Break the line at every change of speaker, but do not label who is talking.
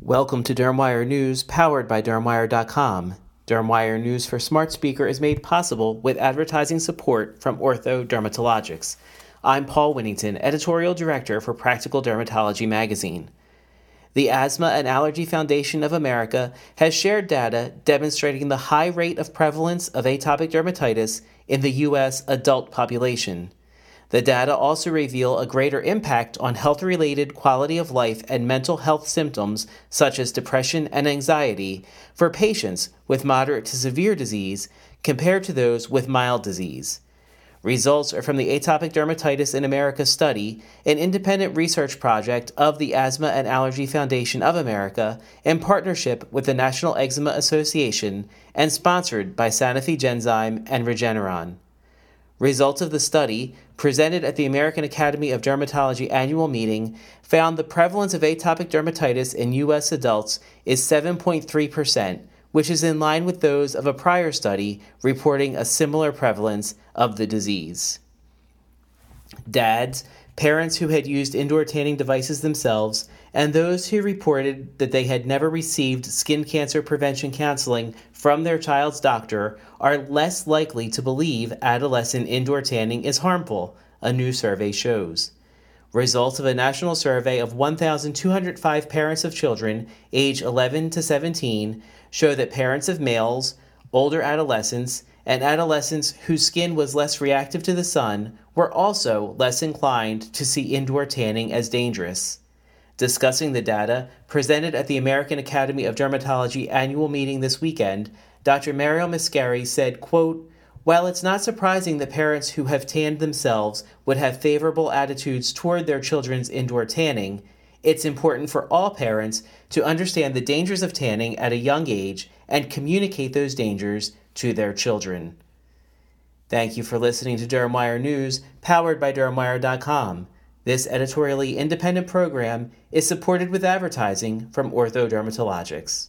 Welcome to Dermwire News, powered by Dermwire.com. Dermwire News for Smart Speaker is made possible with advertising support from Ortho Dermatologics. I'm Paul Winnington, Editorial Director for Practical Dermatology Magazine. The Asthma and Allergy Foundation of America has shared data demonstrating the high rate of prevalence of atopic dermatitis in the U.S. adult population. The data also reveal a greater impact on health related quality of life and mental health symptoms such as depression and anxiety for patients with moderate to severe disease compared to those with mild disease. Results are from the Atopic Dermatitis in America study, an independent research project of the Asthma and Allergy Foundation of America in partnership with the National Eczema Association and sponsored by Sanofi Genzyme and Regeneron. Results of the study, presented at the American Academy of Dermatology annual meeting, found the prevalence of atopic dermatitis in U.S. adults is 7.3%, which is in line with those of a prior study reporting a similar prevalence of the disease. DADs, parents who had used indoor tanning devices themselves, and those who reported that they had never received skin cancer prevention counseling from their child's doctor are less likely to believe adolescent indoor tanning is harmful, a new survey shows. Results of a national survey of 1,205 parents of children age 11 to 17 show that parents of males, older adolescents, and adolescents whose skin was less reactive to the sun were also less inclined to see indoor tanning as dangerous. Discussing the data presented at the American Academy of Dermatology annual meeting this weekend, Dr. Mario Mascari said, quote, while it's not surprising that parents who have tanned themselves would have favorable attitudes toward their children's indoor tanning, it's important for all parents to understand the dangers of tanning at a young age and communicate those dangers to their children. Thank you for listening to Dermwire News, powered by Dermwire.com. This editorially independent program is supported with advertising from Ortho Dermatologics.